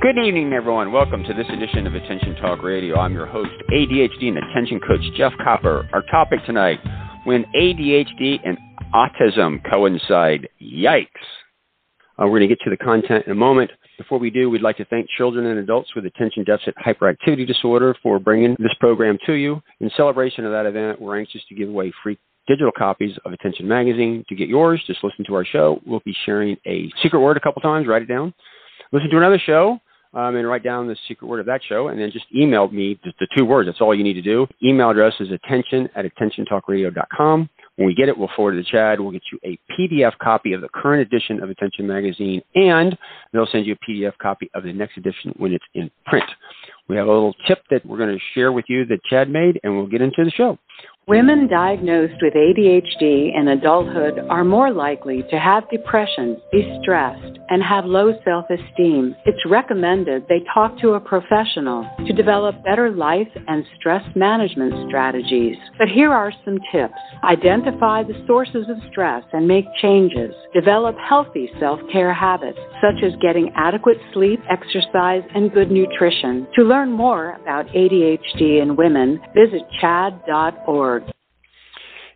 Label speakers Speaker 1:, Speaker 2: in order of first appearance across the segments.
Speaker 1: Good evening, everyone. Welcome to this edition of Attention Talk Radio. I'm your host, ADHD and attention coach, Jeff Copper. Our topic tonight when ADHD and autism coincide. Yikes. Uh, we're going to get to the content in a moment. Before we do, we'd like to thank children and adults with attention deficit hyperactivity disorder for bringing this program to you. In celebration of that event, we're anxious to give away free digital copies of Attention Magazine. To get yours, just listen to our show. We'll be sharing a secret word a couple times. Write it down. Listen to another show um, and write down the secret word of that show, and then just email me just the two words. That's all you need to do. Email address is attention at attentiontalkradio.com. When we get it, we'll forward it to CHADD. We'll get you a PDF copy of the current edition of Attention Magazine, and they'll send you a PDF copy of the next edition when it's in print. We have a little tip that we're going to share with you that CHADD made, and we'll get into the show.
Speaker 2: Women diagnosed with ADHD in adulthood are more likely to have depression, be stressed, and have low self esteem. It's recommended they talk to a professional to develop better life and stress management strategies. But here are some tips identify the sources of stress and make changes. Develop healthy self care habits, such as getting adequate sleep, exercise, and good nutrition. To learn more about ADHD in women, visit chadd.org.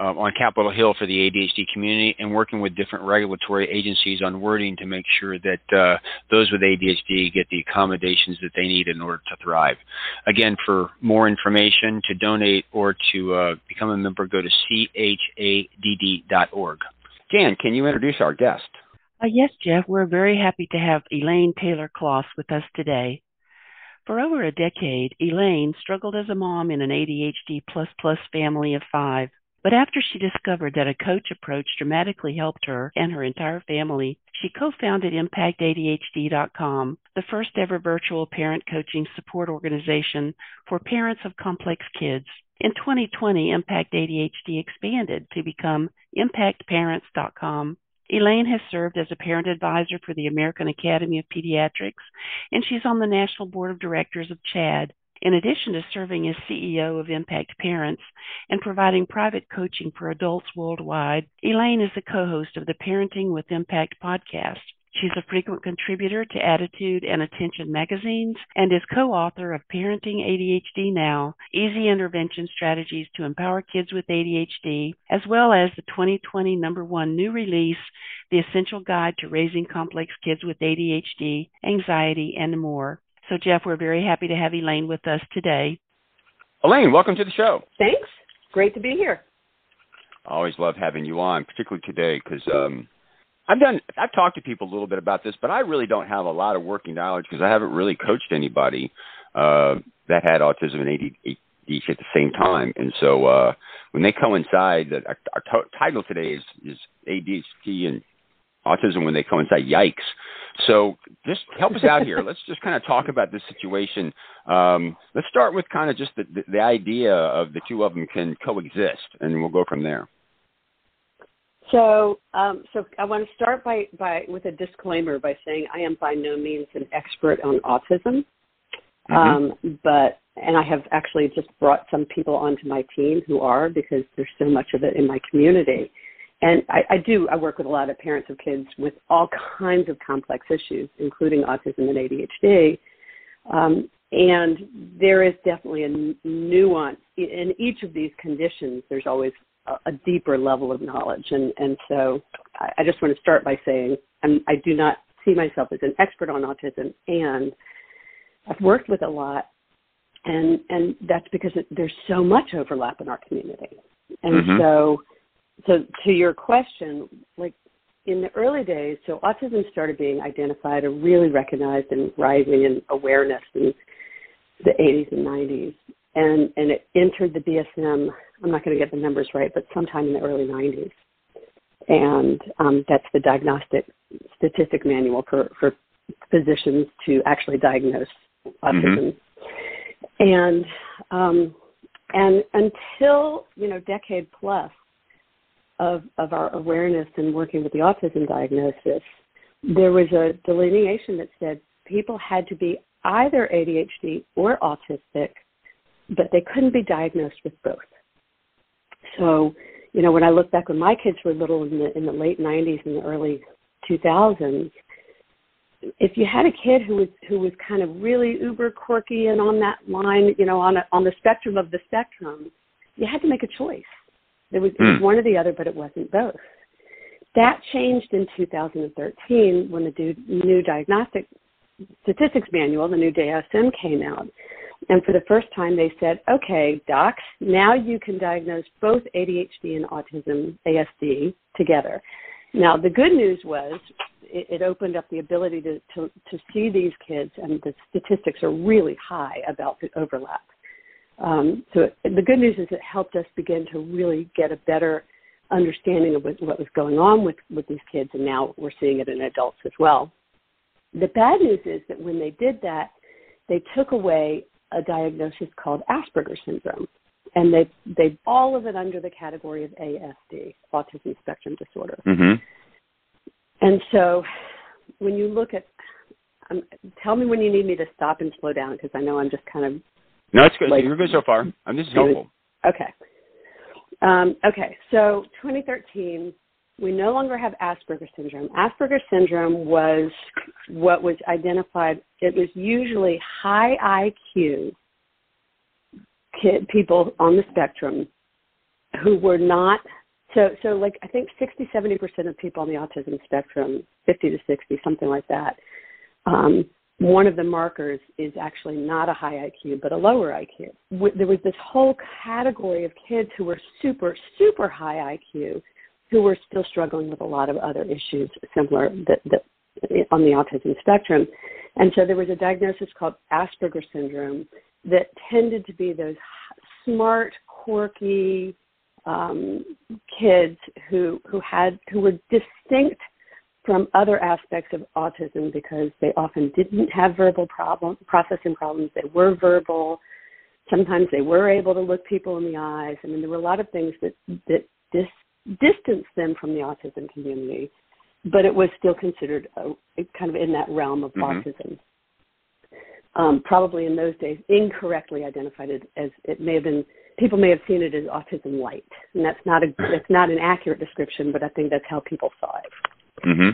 Speaker 1: uh, on Capitol Hill for the ADHD community and working with different regulatory agencies on wording to make sure that uh, those with ADHD get the accommodations that they need in order to thrive. Again, for more information, to donate or to uh, become a member, go to chadd.org. Jan, can you introduce our guest?
Speaker 3: Uh, yes, Jeff. We're very happy to have Elaine Taylor Klaus with us today. For over a decade, Elaine struggled as a mom in an ADHD plus plus family of five. But after she discovered that a coach approach dramatically helped her and her entire family, she co-founded ImpactADHD.com, the first ever virtual parent coaching support organization for parents of complex kids. In 2020, Impact ADHD expanded to become ImpactParents.com. Elaine has served as a parent advisor for the American Academy of Pediatrics, and she's on the National Board of Directors of CHADD, in addition to serving as CEO of Impact Parents and providing private coaching for adults worldwide, Elaine is the co host of the Parenting with Impact podcast. She's a frequent contributor to ADDitude and Attention magazines and is co author of Parenting ADHD Now Easy Intervention Strategies to Empower Kids with ADHD, as well as the 2020 number one new release, The Essential Guide to Raising Complex Kids with ADHD, Anxiety, and More. So, Jeff, we're very happy to have Elaine with us today.
Speaker 1: Elaine, welcome to the show.
Speaker 4: Thanks. Great to be here.
Speaker 1: I always love having you on, particularly today, because um, I've done I've talked to people a little bit about this, but I really don't have a lot of working knowledge because I haven't really coached anybody uh, that had autism and ADHD at the same time. And so uh, when they coincide, that our, our t- title today is is ADHD and autism when they coincide. Yikes! So just help us out here. Let's just kind of talk about this situation. Um, let's start with kind of just the, the, the idea of the two of them can coexist, and we'll go from there.
Speaker 4: So, um, so I want to start by, by with a disclaimer by saying I am by no means an expert on autism, mm-hmm. um, but and I have actually just brought some people onto my team who are because there's so much of it in my community. And I, I do, I work with a lot of parents of kids with all kinds of complex issues, including autism and ADHD. Um, and there is definitely a nuance in each of these conditions. There's always a, a deeper level of knowledge, and and so I, I just want to start by saying I'm, I do not see myself as an expert on autism, and I've worked with a lot, and and that's because it, there's so much overlap in our community, and mm-hmm. so so to your question, like in the early days, so autism started being identified or really recognized and rising in awareness in the 80s and 90s, and and it entered the DSM. I'm not going to get the numbers right, but sometime in the early 90s, and um, that's the diagnostic statistic manual for for physicians to actually diagnose autism. Mm-hmm. And um, and until you know decade plus of of our awareness and working with the autism diagnosis, there was a delineation that said people had to be either ADHD or autistic, but they couldn't be diagnosed with both. So, you know, when I look back when my kids were little in the in the late '90s and the early 2000s, if you had a kid who was who was kind of really uber quirky and on that line, you know, on a, on the spectrum of the spectrum, you had to make a choice. There was, mm. it was hmm. one or the other, but it wasn't both. That changed in 2013 when the new diagnostic statistics manual, the new DSM, came out. And for the first time, they said, okay, docs, now you can diagnose both ADHD and autism, ASD, together. Now, the good news was it, it opened up the ability to, to, to see these kids, and the statistics are really high about the overlap. Um, so it, the good news is it helped us begin to really get a better understanding of what, what was going on with, with these kids, and now we're seeing it in adults as well. The bad news is that when they did that, they took away a diagnosis called Asperger's syndrome, and they they all of it under the category of ASD, autism spectrum disorder.
Speaker 1: Mm-hmm.
Speaker 4: And so, when you look at, um, tell me when you need me to stop and slow down because I know I'm just kind of.
Speaker 1: No, it's good. Like, You're good so far. I'm just helpful.
Speaker 4: Okay. Um, okay. So 2013, we no longer have Asperger's syndrome. Asperger's syndrome was what was identified. It was usually high IQ kid, people on the spectrum who were not so so like I think 60 70 percent of people on the autism spectrum, 50 to 60, something like that. Um, one of the markers is actually not a high IQ but a lower IQ. There was this whole category of kids who were super super high IQ who were still struggling with a lot of other issues similar that, that on the autism spectrum. And so there was a diagnosis called Asperger syndrome that tended to be those smart, quirky um, kids who who had who were distinct from other aspects of autism because they often didn't have verbal problem processing problems. They were verbal. Sometimes they were able to look people in the eyes. I mean, there were a lot of things that that dis, distanced them from the autism community, but it was still considered a, kind of in that realm of mm-hmm. autism um, probably in those days incorrectly identified it as it may have been people may have seen it as autism light and that's not a that's not an accurate description but i think that's how people saw it
Speaker 1: mm-hmm.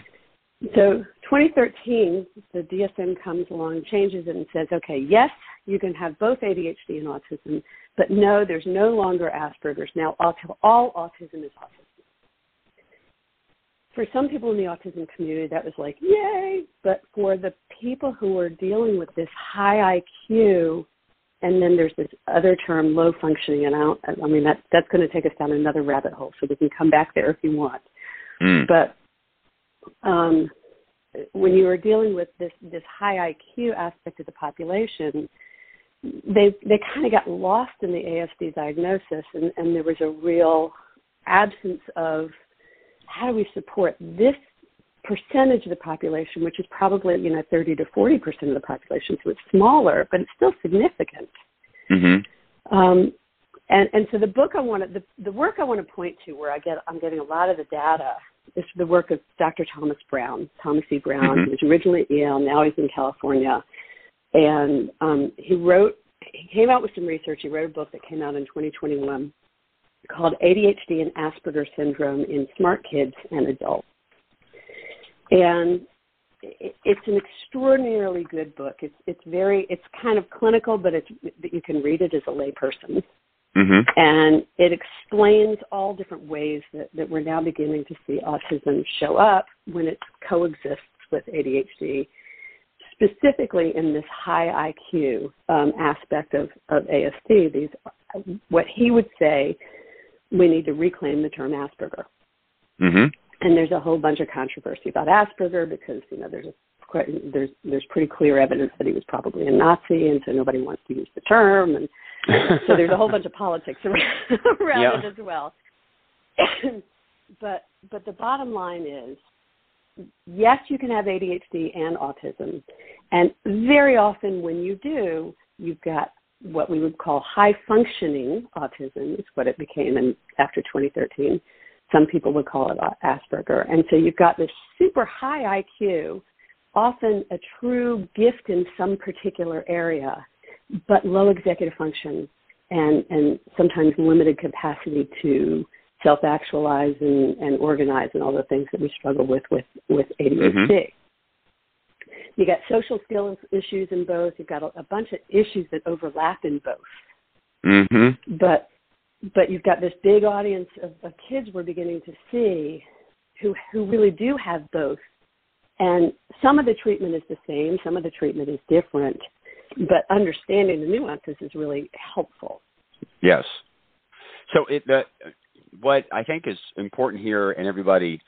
Speaker 4: so 2013 the dsm comes along changes it and says okay yes you can have both adhd and autism but no there's no longer asperger's now all autism is autism for some people in the autism community, that was like, yay. But for the people who are dealing with this high IQ, and then there's this other term, low functioning, and I, don't, I mean, that, that's going to take us down another rabbit hole, so we can come back there if you want.
Speaker 1: Mm.
Speaker 4: But um, when you are dealing with this, this high IQ aspect of the population, they they kind of got lost in the ASD diagnosis, and, and there was a real absence of how do we support this percentage of the population, which is probably you know 30 to 40 percent of the population, so it's smaller, but it's still significant.
Speaker 1: Mm-hmm.
Speaker 4: Um, and and so the book I want to the, the work I want to point to, where I get I'm getting a lot of the data, is the work of Dr. Thomas Brown, Thomas E. Brown. Mm-hmm. He was originally at Yale, now he's in California, and um, he wrote he came out with some research. He wrote a book that came out in 2021 called ADHD and Asperger syndrome in smart kids and adults. And it's an extraordinarily good book. It's it's very it's kind of clinical, but it's you can read it as a layperson.
Speaker 1: Mm-hmm.
Speaker 4: And it explains all different ways that, that we're now beginning to see autism show up when it coexists with ADHD, specifically in this high IQ um, aspect of, of ASD. These, what he would say we need to reclaim the term Asperger.
Speaker 1: Mm-hmm.
Speaker 4: And there's a whole bunch of controversy about Asperger because you know there's a there's there's pretty clear evidence that he was probably a Nazi, and so nobody wants to use the term, and so there's a whole bunch of politics around, around yeah. it as well. but but the bottom line is, yes, you can have ADHD and autism, and very often when you do, you've got what we would call high functioning autism is what it became in after 2013 some people would call it Asperger. And so you've got this super high IQ, often a true gift in some particular area, but low executive function and, and sometimes limited capacity to self actualize and, and organize and all the things that we struggle with with, with ADHD. Mm-hmm. You got social skills issues in both. You've got a, a bunch of issues that overlap in both.
Speaker 1: Mm-hmm.
Speaker 4: But but you've got this big audience of, of kids we're beginning to see who who really do have both. And some of the treatment is the same, some of the treatment is different, but understanding the nuances is really helpful.
Speaker 1: Yes. So it the what I think is important here, and everybody,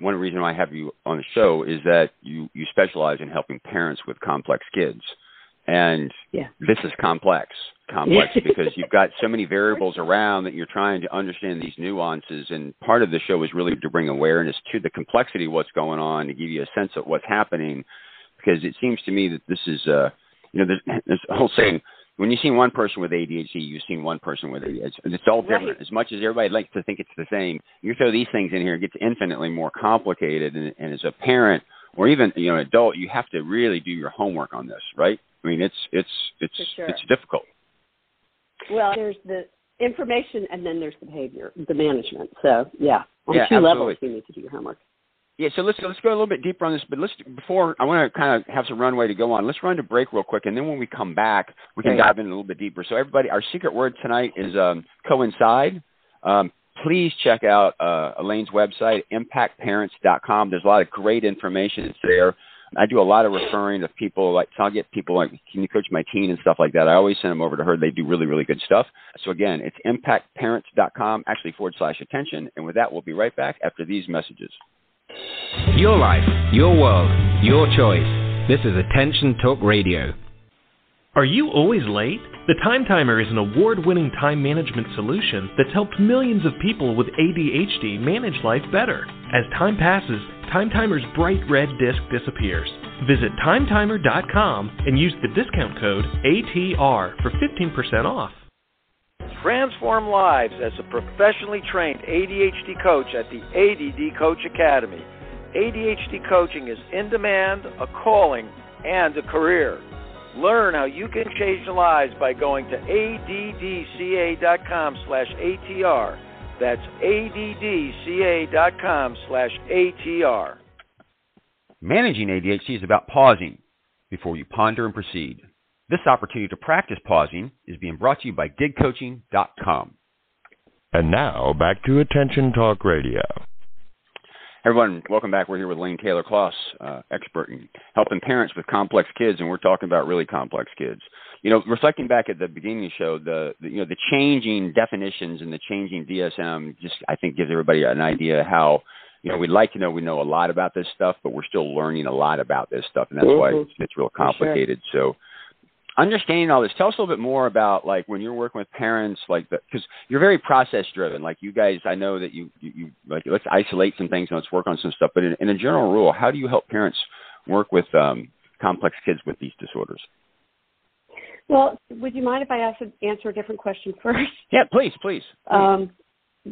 Speaker 1: one reason why I have you on the show is that you you specialize in helping parents with complex kids, and
Speaker 4: yeah.
Speaker 1: this is complex complex because you've got so many variables around that you're trying to understand these nuances. And part of the show is really to bring awareness to the complexity of what's going on, to give you a sense of what's happening. Because it seems to me that this is, uh, you know, there's, there's a whole saying when you see one person with ADHD, you've seen one person with ADHD. It's, it's all different.
Speaker 4: Right.
Speaker 1: As much as everybody likes to think it's the same, you throw these things in here, it gets infinitely more complicated. And, and as a parent or even you know an adult, you have to really do your homework on this, right? I mean, it's it's it's
Speaker 4: sure.
Speaker 1: it's difficult.
Speaker 4: Well, there's the information and then there's the behavior, the management. So yeah, on
Speaker 1: yeah,
Speaker 4: two
Speaker 1: absolutely.
Speaker 4: levels you need to do your homework.
Speaker 1: Yeah, so let's let's go a little bit deeper on this, but let's before I want to kind of have some runway to go on. Let's run to break real quick, and then when we come back, we can dive in a little bit deeper. So everybody, our secret word tonight is um, coincide. Um, please check out uh, Elaine's website, impactparents.com. There's a lot of great information there. I do a lot of referring to people like so I'll get people like can you coach my teen and stuff like that. I always send them over to her. They do really really good stuff. So again, it's impactparents.com actually forward slash attention. And with that, we'll be right back after these messages.
Speaker 5: Your life, your world, your choice. This is Attention Talk Radio.
Speaker 6: Are you always late? The Time Timer is an award winning time management solution that's helped millions of people with ADHD manage life better. As time passes, Time Timer's bright red disc disappears. Visit timetimer.com and use the discount code ATR for 15% off.
Speaker 7: Transform lives as a professionally trained ADHD coach at the ADD Coach Academy. ADHD coaching is in demand, a calling, and a career. Learn how you can change lives by going to addca.com slash ATR. That's addca.com slash ATR.
Speaker 1: Managing ADHD is about pausing before you ponder and proceed. This opportunity to practice pausing is being brought to you by digcoaching.com.
Speaker 8: And now back to Attention Talk Radio.
Speaker 1: Everyone, welcome back. We're here with Lane Taylor Klaus, uh, expert in helping parents with complex kids, and we're talking about really complex kids. You know, reflecting back at the beginning of the show, the, the you know the changing definitions and the changing DSM just I think gives everybody an idea how you know we'd like to know we know a lot about this stuff, but we're still learning a lot about this stuff, and that's mm-hmm. why it's, it's real complicated. Sure. So understanding all this, tell us a little bit more about like when you're working with parents, like because you're very process driven. Like you guys, I know that you, you, you like let's isolate some things and let's work on some stuff. But in, in a general rule, how do you help parents work with um, complex kids with these disorders?
Speaker 4: Well, would you mind if I ask, answer a different question first?
Speaker 1: Yeah, please, please. please.
Speaker 4: Um,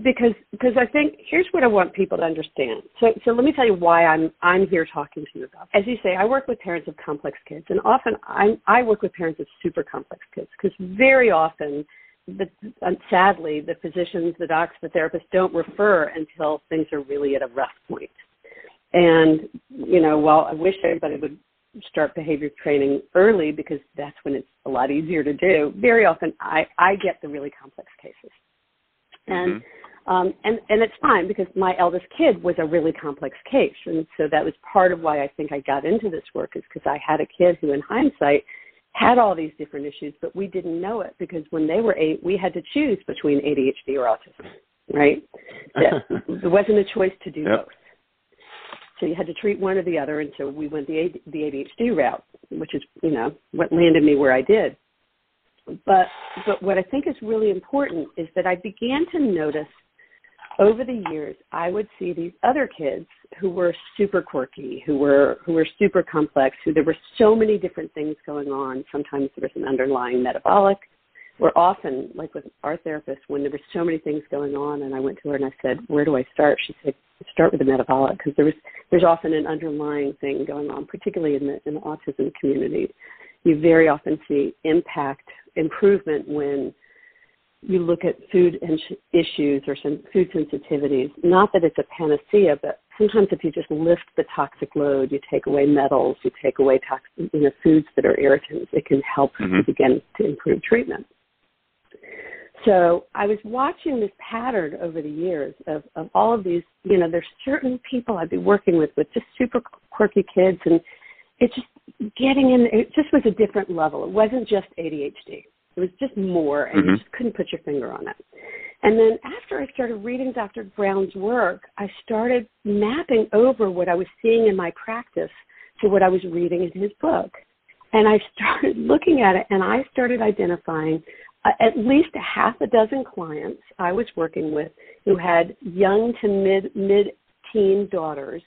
Speaker 4: because because I think here's what I want people to understand. So so let me tell you why I'm I'm here talking to you about. As you say, I work with parents of complex kids, and often I I work with parents of super complex kids because very often, the, sadly, the physicians, the docs, the therapists don't refer until things are really at a rough point. And you know, while I wish everybody would start behavior training early because that's when it's a lot easier to do, very often I I get the really complex cases. And mm-hmm um, and and it's fine because my eldest kid was a really complex case, and so that was part of why I think I got into this work is because I had a kid who, in hindsight, had all these different issues, but we didn't know it because when they were eight, we had to choose between ADHD or autism, right? there wasn't a choice to do
Speaker 1: yep.
Speaker 4: both. So you had to treat one or the other, and so we went the the ADHD route, which is you know what landed me where I did. But but what I think is really important is that I began to notice over the years I would see these other kids who were super quirky, who were who were super complex, who there were so many different things going on. Sometimes there was an underlying metabolic. Were often like with our therapist when there were so many things going on and i went to her and i said where do i start? She said start with the metabolic because there was there's often an underlying thing going on particularly in the in the autism community. You very often see impact improvement when you look at food issues or some food sensitivities not that it's a panacea but sometimes if you just lift the toxic load you take away metals you take away toxic you know foods that are irritants it can help mm-hmm. to begin to improve treatment so I was watching this pattern over the years of, of all of these, you know, there's certain people I'd be working with with just super quirky kids and it just getting in, it just was a different level. It wasn't just ADHD. It was just more and mm-hmm. you just couldn't put your finger on it. And then after I started reading Dr. Brown's work, I started mapping over what I was seeing in my practice to what I was reading in his book. And I started looking at it and I started identifying uh, at least a half a dozen clients I was working with who had young to mid mid teen daughters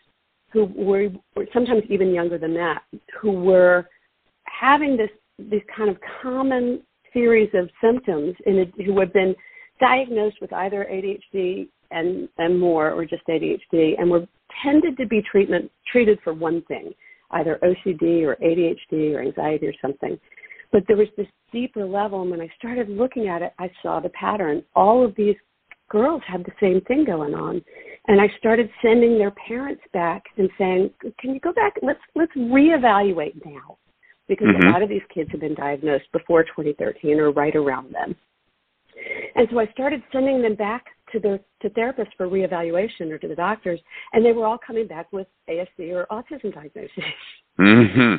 Speaker 4: who were, were sometimes even younger than that who were having this these kind of common series of symptoms in a, who have been diagnosed with either ADHD and and more or just ADHD and were tended to be treatment treated for one thing either OCD or ADHD or anxiety or something but there was this deeper level, and when I started looking at it, I saw the pattern. All of these girls had the same thing going on, and I started sending their parents back and saying, "Can you go back? Let's let's reevaluate now." Because mm-hmm. a lot of these kids have been diagnosed before 2013 or right around them. And so I started sending them back to their to therapists for reevaluation or to the doctors, and they were all coming back with ASD or autism diagnoses.
Speaker 1: Mm-hmm.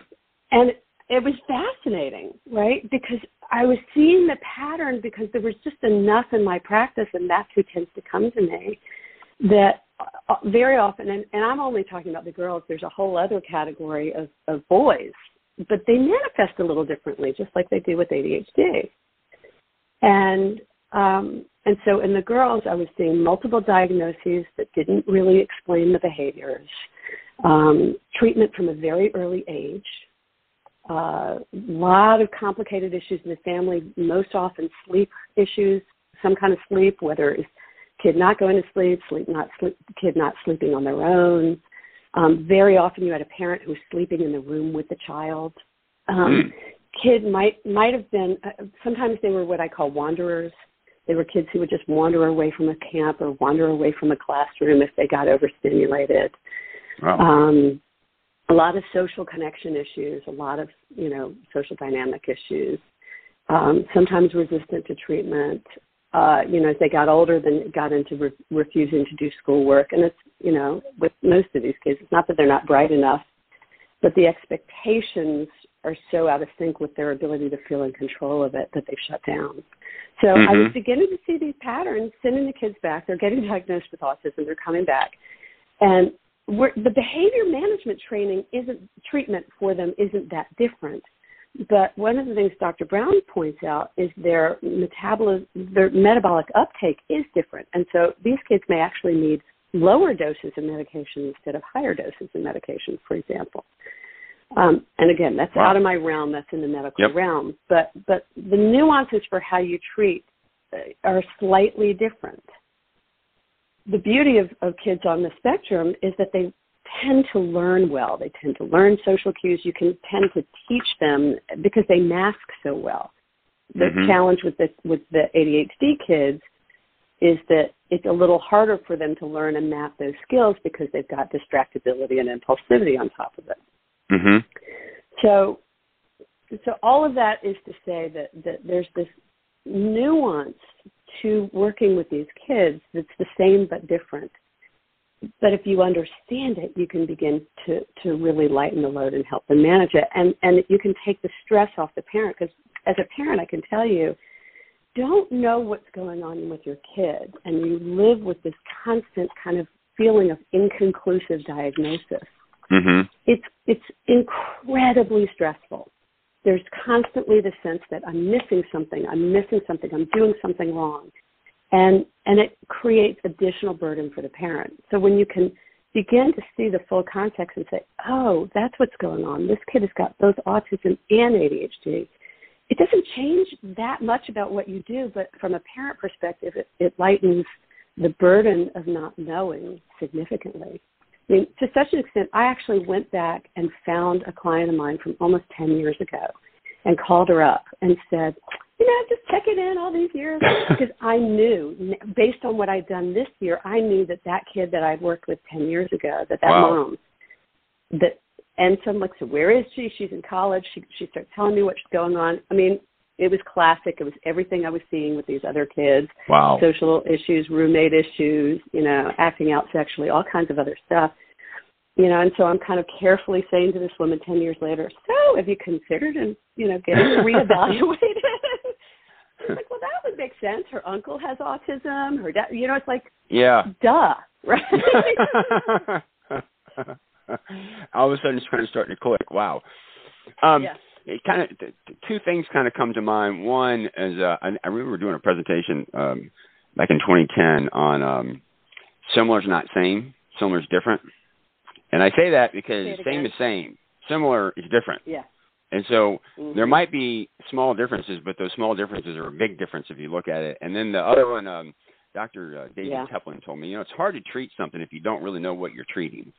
Speaker 4: And it was fascinating, right? Because I was seeing the pattern because there was just enough in my practice, and that's who tends to come to me, that uh, very often, and, and I'm only talking about the girls, there's a whole other category of, of boys, but they manifest a little differently, just like they do with ADHD. And um, and so in the girls, I was seeing multiple diagnoses that didn't really explain the behaviors, um, treatment from a very early age, a uh, lot of complicated issues in the family, most often sleep issues, some kind of sleep, whether it's kid not going to sleep, sleep not sleep, kid not sleeping on their own. Um, very often, you had a parent who was sleeping in the room with the child. Um, mm. Kid might might have been. Uh, sometimes they were what I call wanderers. They were kids who would just wander away from a camp or wander away from a classroom if they got overstimulated. Wow. Um, a lot of social connection issues, a lot of you know social dynamic issues. Um, sometimes resistant to treatment. Uh, you know, as they got older, then got into re- refusing to do schoolwork, and it's you know with most of these kids, it's not that they're not bright enough, but the expectations are so out of sync with their ability to feel in control of it that they've shut down. So mm-hmm. I was beginning to see these patterns, sending the kids back. They're getting diagnosed with autism. They're coming back, and the behavior management training isn't treatment for them isn't that different. But one of the things Dr. Brown points out is their metabolism, their metabolic uptake is different, and so these kids may actually need lower doses of medication instead of higher doses of medication, for example. Um, and again, that's wow. out of my realm. That's in the medical yep. realm. But but the nuances for how you treat uh, are slightly different the beauty of, of kids on the spectrum is that they tend to learn well. They tend to learn social cues. You can tend to teach them because they mask so well. The mm-hmm. challenge with the with the ADHD kids is that it's a little harder for them to learn and map those skills because they've got distractibility and impulsivity on top of it.
Speaker 1: Mm-hmm.
Speaker 4: So, so all of that is to say that that there's this nuance to working with these kids that's the same but different. But if you understand it, you can begin to, to really lighten the load and help them manage it. And, and you can take the stress off the parent because as a parent, I can tell you, don't know what's going on with your kid and you live with this constant kind of feeling of inconclusive diagnosis.
Speaker 1: Mm-hmm.
Speaker 4: It's it's incredibly stressful. There's constantly the sense that I'm missing something, I'm missing something, I'm doing something wrong. And and it creates additional burden for the parent. So when you can begin to see the full context and say, oh, that's what's going on. This kid has got both autism and ADHD. It doesn't change that much about what you do, but from a parent perspective, it, it lightens the burden of not knowing significantly. I mean, to such an extent, I actually went back and found a client of mine from almost 10 years ago and called her up and said, you know, just checking in all these years because I knew, based on what I'd done this year, I knew that that kid that I'd worked with 10 years ago, that that
Speaker 1: Wow.
Speaker 4: mom, that, and so I'm like, so where is she? She's in college. She, she started telling me what's going on. I mean, it was classic. It was everything I was seeing with these other kids
Speaker 1: Wow.
Speaker 4: social issues, roommate issues, you know, acting out sexually, all kinds of other stuff. You know, and so I'm kind of carefully saying to this woman 10 years later, so have you considered and, you know, getting reevaluated? Like, well, that would make sense. Her uncle has autism. Her dad, you know, it's like,
Speaker 1: yeah.
Speaker 4: duh, right?
Speaker 1: All of a sudden, it's kind of starting to click. Wow. Um,
Speaker 4: yeah.
Speaker 1: it kind of two things kind of come to mind. One is uh, I, I remember doing a presentation um, back in 2010 on um, similar is not same, similar is different, and I say that because
Speaker 4: Say
Speaker 1: same is same, similar is different,
Speaker 4: Yeah.
Speaker 1: And so
Speaker 4: Mhm.
Speaker 1: there might be small differences, but those small differences are a big difference if you look at it. And then the other one, um, Dr. Uh, David
Speaker 4: Yeah.
Speaker 1: Teplin told me, you know, it's hard to treat something if you don't really know what you're treating.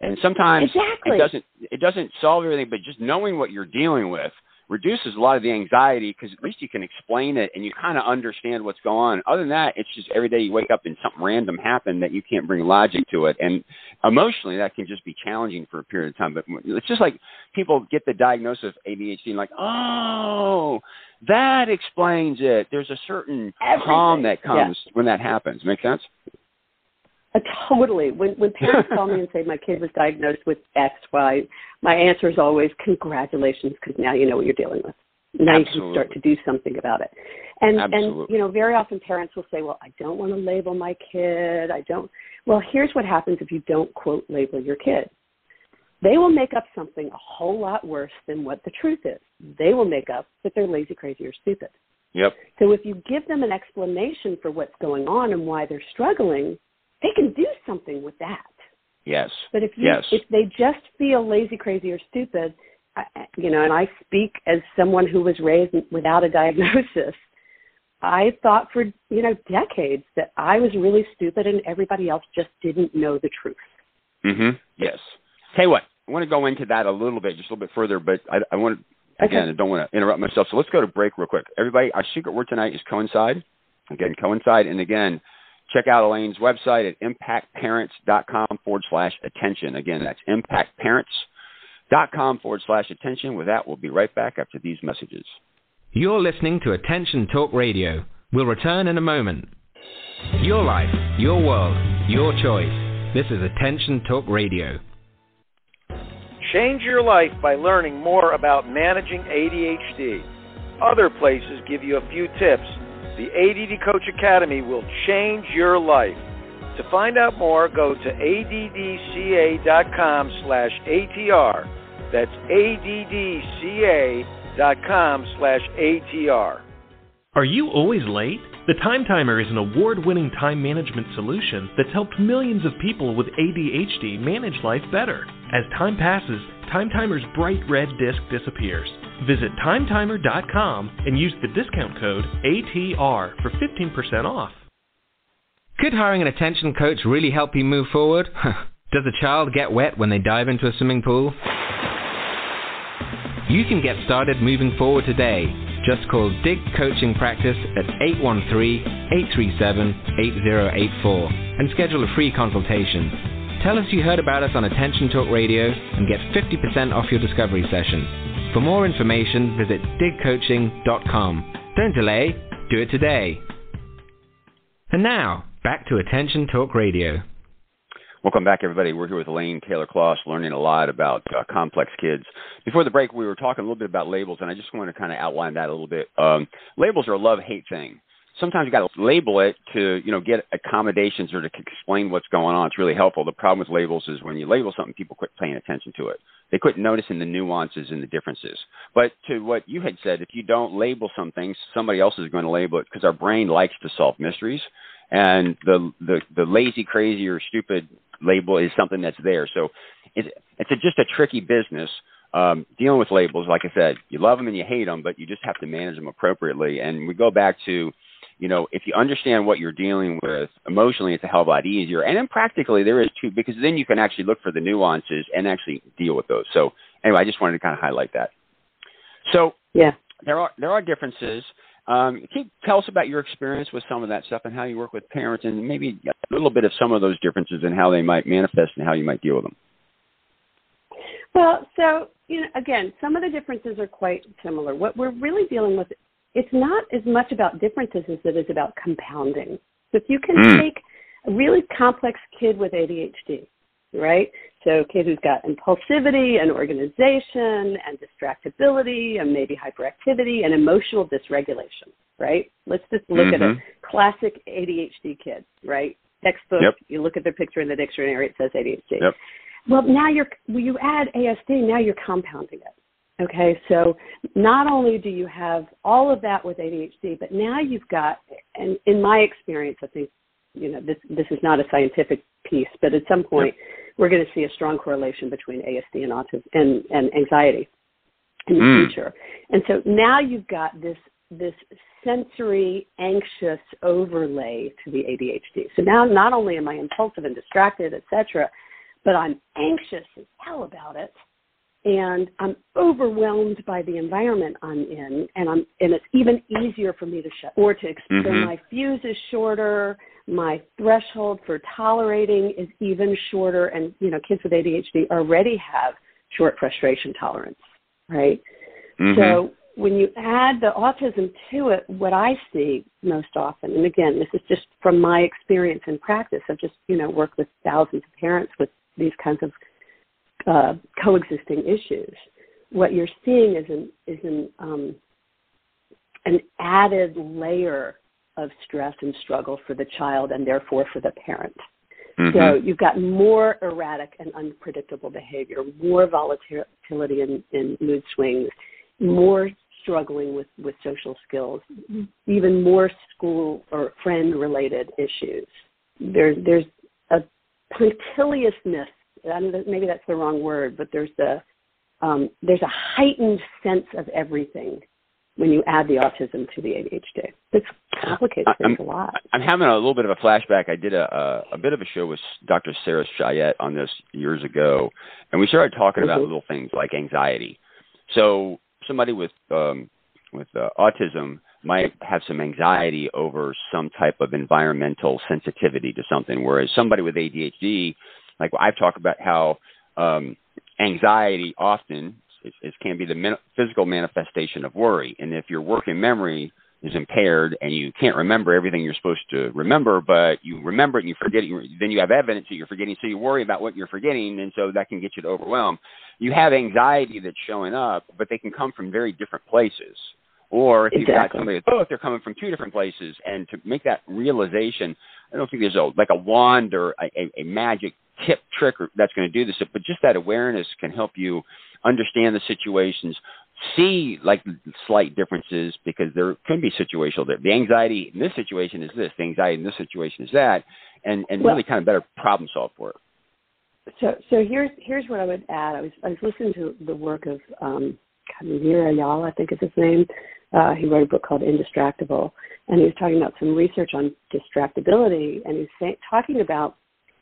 Speaker 1: And sometimes
Speaker 4: Exactly.
Speaker 1: it doesn't it doesn't solve everything, but just knowing what you're dealing with reduces a lot of the anxiety because at least you can explain it and you kind of understand what's going on. Other than that, it's just every day you wake up and something random happened that you can't bring logic to it, and emotionally that can just be challenging for a period of time. But it's just like people get the diagnosis of ADHD and like, oh, that explains it. There's a certain calm that
Speaker 4: Everything. Yeah.
Speaker 1: comes when that happens. Make sense?
Speaker 4: Uh, totally. When when parents call me and say my kid was diagnosed with X, Y, my answer is always congratulations because now you know what you're dealing with. Now you can start to do something about it. And and you know, very often parents will say, "Well, I don't want to label my kid. I don't." Well, here's what happens if you don't quote label your kid. They will make up something a whole lot worse than what the truth is. They will make up that they're lazy, crazy, or stupid.
Speaker 1: Yep.
Speaker 4: So if you give them an explanation for what's going on and why they're struggling, they can do something with that.
Speaker 1: Yes.
Speaker 4: But if you,
Speaker 1: Yes.
Speaker 4: if they just feel lazy, crazy, or stupid, I, you know, and I speak as someone who was raised without a diagnosis, I thought for you know decades that I was really stupid and everybody else just didn't know the truth.
Speaker 1: hmm Yes. Tell you what, I want to go into that a little bit, just a little bit further, but I, I want to, again,
Speaker 4: Okay.
Speaker 1: I don't want to interrupt myself. So let's go to break real quick. Everybody, our secret word tonight is coincide. Again, coincide. And again, check out Elaine's website at impactparents.com forward slash attention. Again, that's impactparents.com forward slash attention. With that, we'll be right back after these messages.
Speaker 5: You're listening to Attention Talk Radio. We'll return in a moment. Your life, your world, your choice. This is Attention Talk Radio.
Speaker 7: Change your life by learning more about managing ADHD. Other places give you a few tips. The ADD Coach Academy will change your life. To find out more, go to addca.com slash ATR. That's addca.com slash ATR.
Speaker 6: Are you always late? The Time Timer is an award winning time management solution that's helped millions of people with ADHD manage life better. As time passes, Time Timer's bright red disc disappears. Visit timetimer.com and use the discount code ATR for 15% off.
Speaker 5: Could hiring an attention coach really help you move forward? Does a child get wet when they dive into a swimming pool? You can get started moving forward today. Just call Dig Coaching Practice at 813-837-8084 and schedule a free consultation. Tell us you heard about us on Attention Talk Radio and get 50% off your discovery session. For more information, visit digcoaching.com. Don't delay, do it today. And now, back to Attention Talk Radio.
Speaker 1: Welcome back, everybody. We're here with Elaine Taylor Klaus, learning a lot about uh, complex kids. Before the break, we were talking a little bit about labels, and I just want to kind of outline that a little bit. Um, labels are a love-hate thing. Sometimes you got to label it to you know get accommodations or to explain what's going on. It's really helpful. The problem with labels is when you label something, people quit paying attention to it. They quit noticing the nuances and the differences. But to what you had said, if you don't label something, somebody else is going to label it because our brain likes to solve mysteries, and the the the lazy, crazy, or stupid label is something that's there. So it's it's a, just a tricky business. Um, dealing with labels, like I said, you love them and you hate them, but you just have to manage them appropriately. And we go back to you know, if you understand what you're dealing with emotionally, it's a hell of a lot easier. And then practically, there is too, because then you can actually look for the nuances and actually deal with those. So anyway, I just wanted to kind of highlight that. So
Speaker 4: yeah,
Speaker 1: there are there are differences. Um, can you tell us about your experience with some of that stuff and how you work with parents, and maybe a little bit of some of those differences and how they might manifest and how you might deal with them?
Speaker 4: Well, so you know, again, some of the differences are quite similar. What we're really dealing with it's not as much about differences as it is about compounding. So if you can mm. take a really complex kid with ADHD, right? So a kid who's got impulsivity and organization and distractibility and maybe hyperactivity and emotional dysregulation, right? Let's just look mm-hmm. at a mm-hmm. classic ADHD kid, right? Textbook, yep. you look at their picture in the dictionary, it says ADHD.
Speaker 1: Yep.
Speaker 4: Well, now you're, when you add ASD, now you're compounding it. Okay, so not only do you have all of that with ADHD, but now you've got, and in my experience, I think, you know, this this is not a scientific piece, but at some point, yep. we're going to see a strong correlation between ASD and autism and, and anxiety in the mm. future. And so now you've got this this sensory anxious overlay to the ADHD. So now not only am I impulsive and distracted, etc., but I'm anxious as hell about it and I'm overwhelmed by the environment I'm in, and I'm and it's even easier for me to shut or to explain. Mm-hmm. My fuse is shorter. My threshold for tolerating is even shorter, and you know, kids with ADHD already have short frustration tolerance, right? Mm-hmm. So when you add the autism to it, what I see most often, and again, this is just from my experience and practice. I've just you know worked with thousands of parents with these kinds of uh, coexisting issues. What you're seeing is an is an um, an added layer of stress and struggle for the child and therefore for the parent. Mm-hmm. So you've got more erratic and unpredictable behavior, more volatility in, in mood swings, more struggling with, with social skills, even more school or friend related issues. There, there's a punctiliousness maybe that's the wrong word, but there's a um, there's a heightened sense of everything when you add the autism to the ADHD. It complicated things a lot.
Speaker 1: I'm having a little bit of a flashback. I did a, a, a bit of a show with Dr. Sarah Cheyette on this years ago, and we started talking mm-hmm. about little things like anxiety. So somebody with um, with uh, autism might have some anxiety over some type of environmental sensitivity to something, whereas somebody with ADHD like I've talked about how um, anxiety often is, is, can be the men- physical manifestation of worry, and if your working memory is impaired and you can't remember everything you're supposed to remember, but you remember it and you forget it, then you have evidence that you're forgetting, so you worry about what you're forgetting, and so that can get you to overwhelm. You have anxiety that's showing up, but they can come from very different places. Or if exactly. you've got somebody with both, they're coming from two different places. And to make that realization, I don't think there's a like a wand or a, a, a magic tip trick that's going to do this, but just that awareness can help you understand the situations, see like slight differences because there can be situational. The anxiety in this situation is this, the anxiety in this situation is that, and and well, really kind of better problem solve for it.
Speaker 4: So so here's here's what I would add. I was I was listening to the work of um, Eyal, I think is his name. Uh, he wrote a book called Indistractable, and he was talking about some research on distractibility, and he's talking about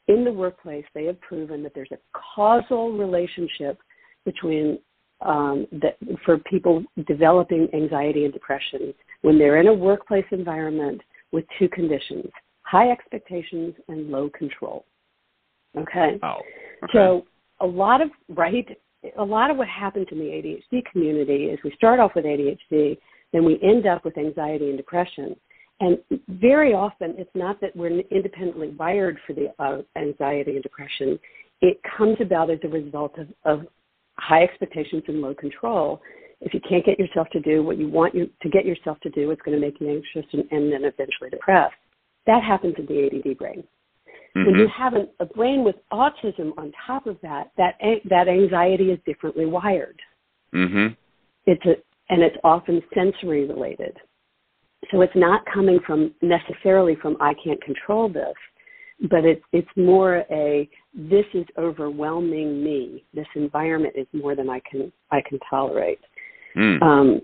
Speaker 4: in the workplace, they have proven that there's a causal relationship between um, that for people developing anxiety and depression when they're in a workplace environment with two conditions: high expectations and low control. Okay.
Speaker 1: Oh. Okay.
Speaker 4: So a lot of right, a lot of what happens in the ADHD community is we start off with ADHD, then we end up with anxiety and depression. And very often, it's not that we're independently wired for the uh, anxiety and depression. It comes about as a result of, of high expectations and low control. If you can't get yourself to do what you want you to get yourself to do, it's going to make you anxious and, and then eventually depressed. That happens in the ADD brain. Mm-hmm. When you have an, a brain with autism on top of that, that that anxiety is differently wired.
Speaker 1: Mm-hmm.
Speaker 4: It's a and it's often sensory related. So it's not coming from necessarily from I can't control this, but it's it's more a this is overwhelming me. This environment is more than I can I can tolerate.
Speaker 1: Mm.
Speaker 4: Um,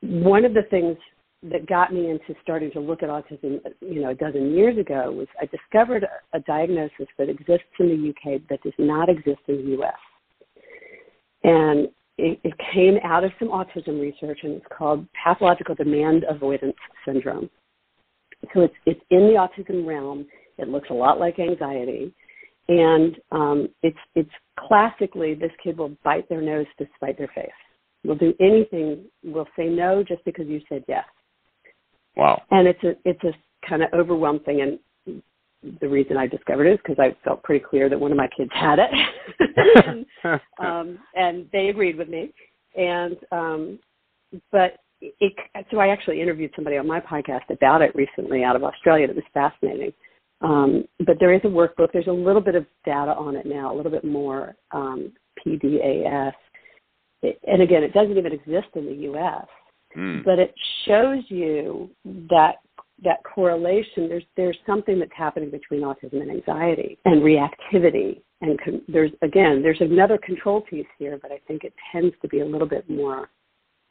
Speaker 4: one of the things that got me into starting to look at autism, you know, a dozen years ago was I discovered a, a diagnosis that exists in the UK that does not exist in the US. And it, it came out of some autism research, and it's called pathological demand avoidance syndrome. So it's it's in the autism realm. It looks a lot like anxiety, and um, it's it's classically this kid will bite their nose to spite their face. Will do anything. Will say no just because you said yes.
Speaker 1: Wow.
Speaker 4: And it's a it's a kind of overwhelmed thing, and the reason I discovered it is because I felt pretty clear that one of my kids had it, and, um, and they agreed with me. And um, but it, so I actually interviewed somebody on my podcast about it recently out of Australia that was fascinating. Um, but there is a workbook. There's a little bit of data on it now, a little bit more um, PDAS. It, and again, it doesn't even exist in the U.S.
Speaker 1: Mm.
Speaker 4: But it shows you that that correlation. There's there's something that's happening between autism and anxiety and reactivity. And con- there's again there's another control piece here, but I think it tends to be a little bit more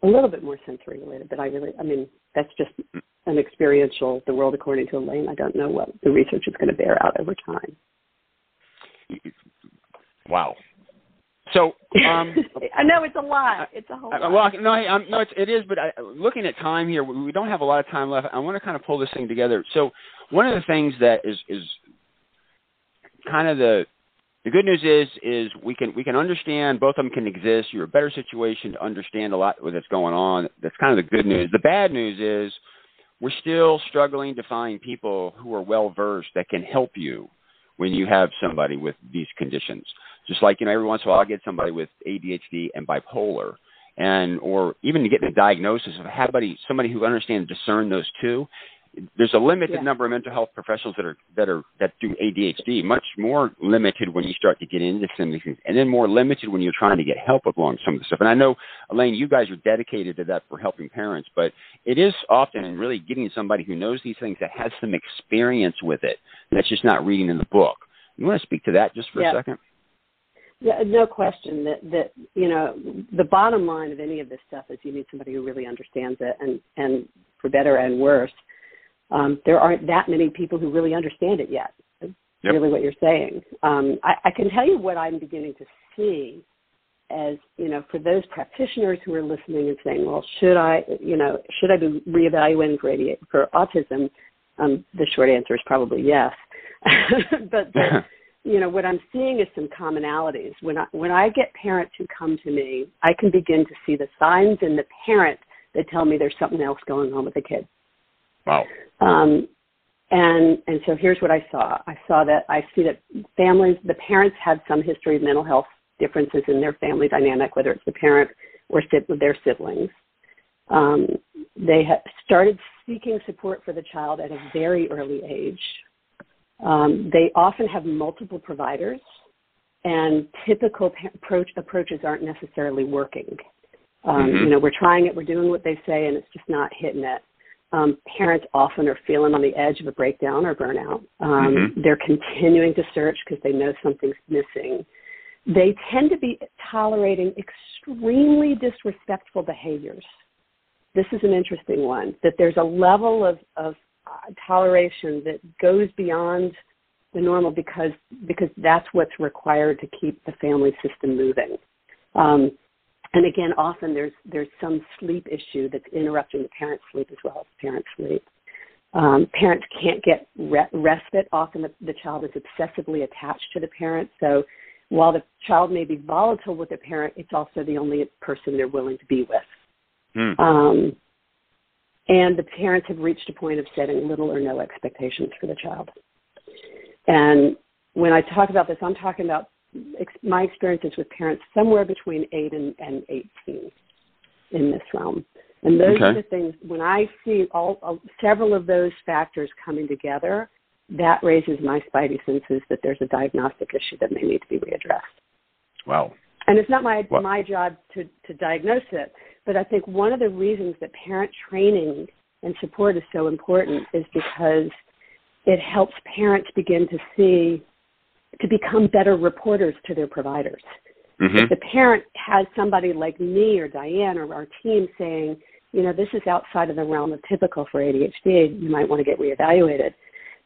Speaker 4: a little bit more sensory related. But I really I mean that's just an experiential the world according to Elaine. I don't know what the research is going to bear out over time.
Speaker 1: Wow. So um,
Speaker 4: I know it's a lot. It's a whole.
Speaker 1: lot. well, no, I'm, no, it's, it is. But I, looking at time here, we don't have a lot of time left. I want to kind of pull this thing together. So one of the things that is is kind of the the good news is is we can we can understand both of them can exist. You're a better situation to understand a lot that's going on. That's kind of the good news. The bad news is we're still struggling to find people who are well versed that can help you when you have somebody with these conditions. Just like you know, every once in a while I get somebody with ADHD and bipolar, and or even to get the diagnosis of somebody somebody who understands discern those two. There's a limited
Speaker 4: Yeah.
Speaker 1: number of mental health professionals that are that are that do ADHD. Much more limited when you start to get into some of these things, and then more limited when you're trying to get help along some of the stuff. And I know Elaine, you guys are dedicated to that for helping parents, but it is often really getting somebody who knows these things that has some experience with it. That's just not reading in the book. You want to speak to that just for
Speaker 4: Yeah.
Speaker 1: a second?
Speaker 4: Yeah, no question that that you know the bottom line of any of this stuff is you need somebody who really understands it, and and for better and worse, um, there aren't that many people who really understand it yet.
Speaker 1: Yep.
Speaker 4: Really, what you're saying. Um, I, I can tell you what I'm beginning to see as you know for those practitioners who are listening and saying, well, should I you know should I be reevaluating for ADHD, for autism? Um, the short answer is probably yes. but the, you know what I'm seeing is some commonalities. When I when I get parents who come to me, I can begin to see the signs in the parent that tell me there's something else going on with the kid.
Speaker 1: Wow.
Speaker 4: Um, and and so here's what I saw. I saw that I see that families, the parents had some history of mental health differences in their family dynamic, whether it's the parent or their siblings. Um, they had started seeking support for the child at a very early age. Um, they often have multiple providers, and typical pa- approach, approaches aren't necessarily working. Um,
Speaker 1: Mhm.
Speaker 4: You know, we're trying it, we're doing what they say, and it's just not hitting it. Um, parents often are feeling on the edge of a breakdown or burnout. Um,
Speaker 1: Mhm.
Speaker 4: They're continuing to search because they know something's missing. They tend to be tolerating extremely disrespectful behaviors. This is an interesting one that there's a level of, of toleration that goes beyond the normal because because that's what's required to keep the family system moving. Um, and again, often there's there's some sleep issue that's interrupting the parent's sleep as well as parent sleep. Um, parents can't get re- respite. Often the, the child is obsessively attached to the parent. So while the child may be volatile with the parent, it's also the only person they're willing to be with.
Speaker 1: Hmm.
Speaker 4: Um, and the parents have reached a point of setting little or no expectations for the child. And when I talk about this, I'm talking about ex- my experiences with parents somewhere between 8 and, and 18. in this realm. And those
Speaker 1: Okay.
Speaker 4: are the things when I see all, all several of those factors coming together, that raises my spidey senses that there's a diagnostic issue that may need to be readdressed.
Speaker 1: Wow.
Speaker 4: And it's not my my job to to diagnose it, but I think one of the reasons that parent training and support is so important is because it helps parents begin to see to become better reporters to their providers.
Speaker 1: hmm
Speaker 4: If the parent has somebody like me or Diane or our team saying, you know, this is outside of the realm of typical for ADHD, you might want to get reevaluated.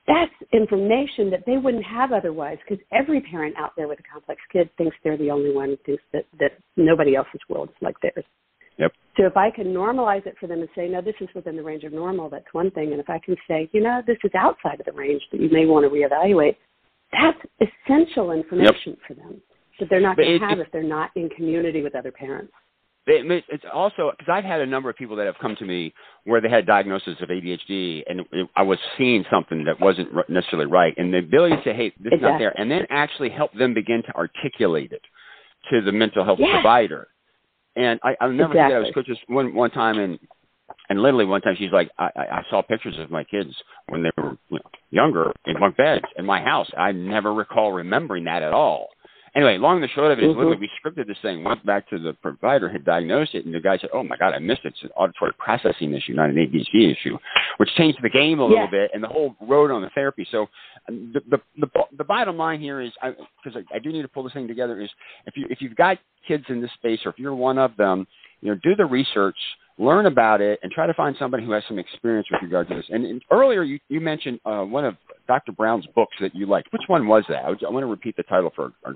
Speaker 4: That's information that they wouldn't have otherwise because every parent out there with a complex kid thinks they're the only one who thinks that, that nobody else's world is like theirs.
Speaker 1: Yep.
Speaker 4: So if I can normalize it for them and say, no, this is within the range of normal, that's one thing. And if I can say, you know, this is outside of the range that you may want to reevaluate, that's essential information for them that they're not going to have
Speaker 1: it-
Speaker 4: if they're not in community with other parents.
Speaker 1: It, it's also because I've had a number of people that have come to me where they had diagnosis of ADHD, and it, I was seeing something that wasn't necessarily right, and the ability to say, "Hey, this is not there," and then actually help them begin to articulate it to the mental health provider. And I, I'll never forget. I was
Speaker 4: Exactly.
Speaker 1: coaches one one time, and and literally one time she's like, I, I I saw pictures of my kids when they were you know, younger in bunk beds in my house. I never recall remembering that at all. Anyway, long and the short of it is
Speaker 4: Mhm.
Speaker 1: literally we scripted this thing, went back to the provider, had diagnosed it, and the guy said, "Oh my God, I missed it. It's an auditory processing issue, not an ADHD issue," which changed the game a little
Speaker 4: Yeah.
Speaker 1: bit and the whole road on the therapy. So, the the the, the bottom line here is, because I, I do need to pull this thing together, is if you if you've got kids in this space, or if you're one of them, you know, do the research, learn about it, and try to find somebody who has some experience with regard to this. And, and earlier you you mentioned uh, one of Dr. Brown's books that you liked. Which one was that? I, would, I want to repeat the title for our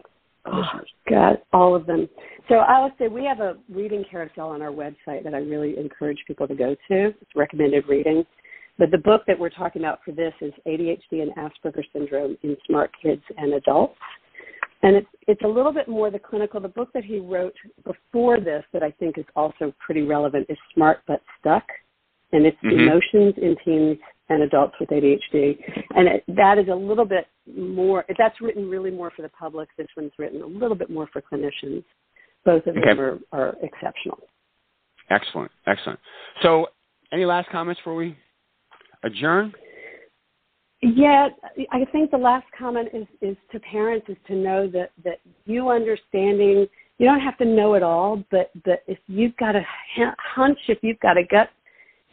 Speaker 4: Oh,
Speaker 1: listeners.
Speaker 4: God, all of them. So I would say we have a reading carousel on our website that I really encourage people to go to. It's recommended reading. But the book that we're talking about for this is ADHD and Asperger syndrome in smart kids and adults. And it's it's a little bit more the clinical. The book that he wrote before this that I think is also pretty relevant is Smart But Stuck, and it's
Speaker 1: Mhm.
Speaker 4: emotions in teens and adults with ADHD. And it, that is a little bit more. That's written really more for the public. This one's written a little bit more for clinicians. Both of
Speaker 1: Okay.
Speaker 4: them are, are exceptional.
Speaker 1: Excellent, excellent. So, any last comments before we adjourn?
Speaker 4: Yeah, I think the last comment is, is to parents is to know that, that you understanding, you don't have to know it all, but, but if you've got a hunch, if you've got a gut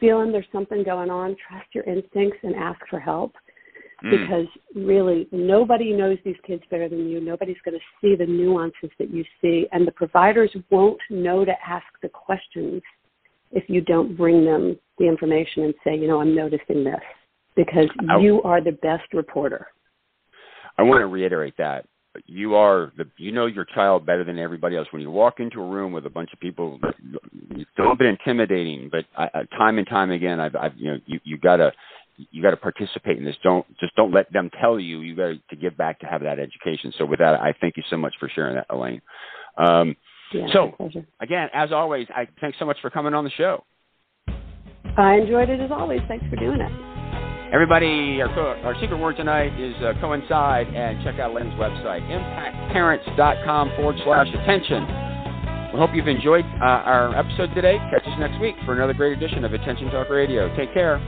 Speaker 4: feeling there's something going on, trust your instincts and ask for help.
Speaker 1: Mm.
Speaker 4: Because really, nobody knows these kids better than you. Nobody's going to see the nuances that you see. And the providers won't know to ask the questions if you don't bring them the information and say, you know, I'm noticing this because
Speaker 1: I-
Speaker 4: you are the best reporter.
Speaker 1: I want to reiterate that you are the you know your child better than everybody else. When you walk into a room with a bunch of people, it's a little bit intimidating. But I, I, time and time again, I've, I've you know you you gotta you got to participate in this. Don't just don't let them tell you. You got to give back to have that education. So with that, I thank you so much for sharing that, Elaine. Um,
Speaker 4: Yeah,
Speaker 1: So- again, as always, I thanks so much for coming on the show.
Speaker 4: I enjoyed it as always. Thanks for doing it.
Speaker 1: Everybody, our, our secret word tonight is uh, coincide, and check out Elaine's website, impactparents.com forward slash attention. We hope you've enjoyed uh, our episode today. Catch us next week for another great edition of Attention Talk Radio. Take care.